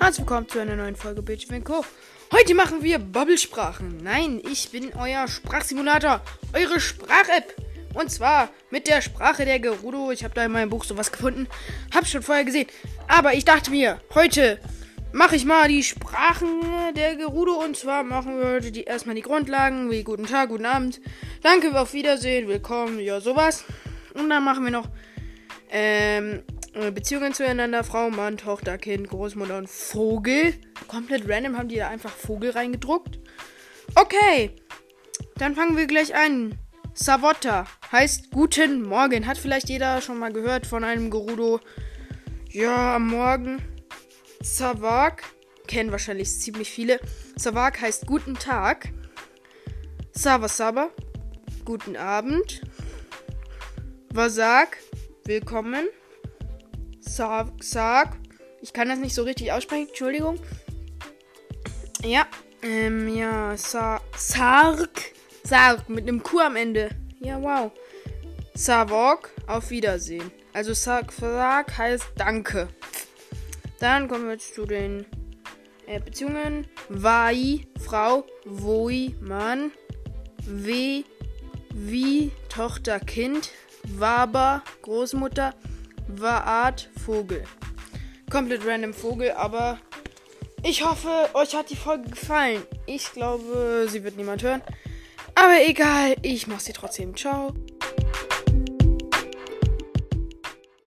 herzlich willkommen zu einer neuen Folge Bildschirm Co. Heute machen wir Bubblesprachen. Nein, ich bin euer Sprachsimulator, eure Sprach-App. Und zwar mit der Sprache der Gerudo. Ich habe da in meinem Buch sowas gefunden. Hab schon vorher gesehen. Aber ich dachte mir, heute mache ich mal die Sprachen der Gerudo. Und zwar machen wir heute die, erstmal die Grundlagen, wie guten Tag, guten Abend, danke, auf Wiedersehen, willkommen, ja, sowas. Und dann machen wir noch ähm, äh, Beziehungen zueinander, Frau, Mann, Tochter, Kind, Großmutter und Vogel. Komplett random haben die da einfach Vogel reingedruckt. Okay, dann fangen wir gleich an. Savotta heißt guten Morgen. Hat vielleicht jeder schon mal gehört von einem Gerudo. Ja, am Morgen. Savak kennen wahrscheinlich ziemlich viele. Savak heißt guten Tag. Savasaba, guten Abend. Vasak, willkommen. Sarg. Ich kann das nicht so richtig aussprechen, Entschuldigung. Ja, ähm, ja, Sa Sarg. Sarg mit einem Q am Ende. Ja, wow. Savok, auf Wiedersehen. Also Sarg, heißt Danke. Dann kommen wir jetzt zu den äh, Beziehungen. Vai, Frau, Voi, Mann. We, wie, Tochter, Kind. Waber, Großmutter. Waart, Vogel. Komplett random Vogel, aber ich hoffe, euch hat die Folge gefallen. Ich glaube, sie wird niemand hören. Aber egal, ich mach sie trotzdem. Ciao.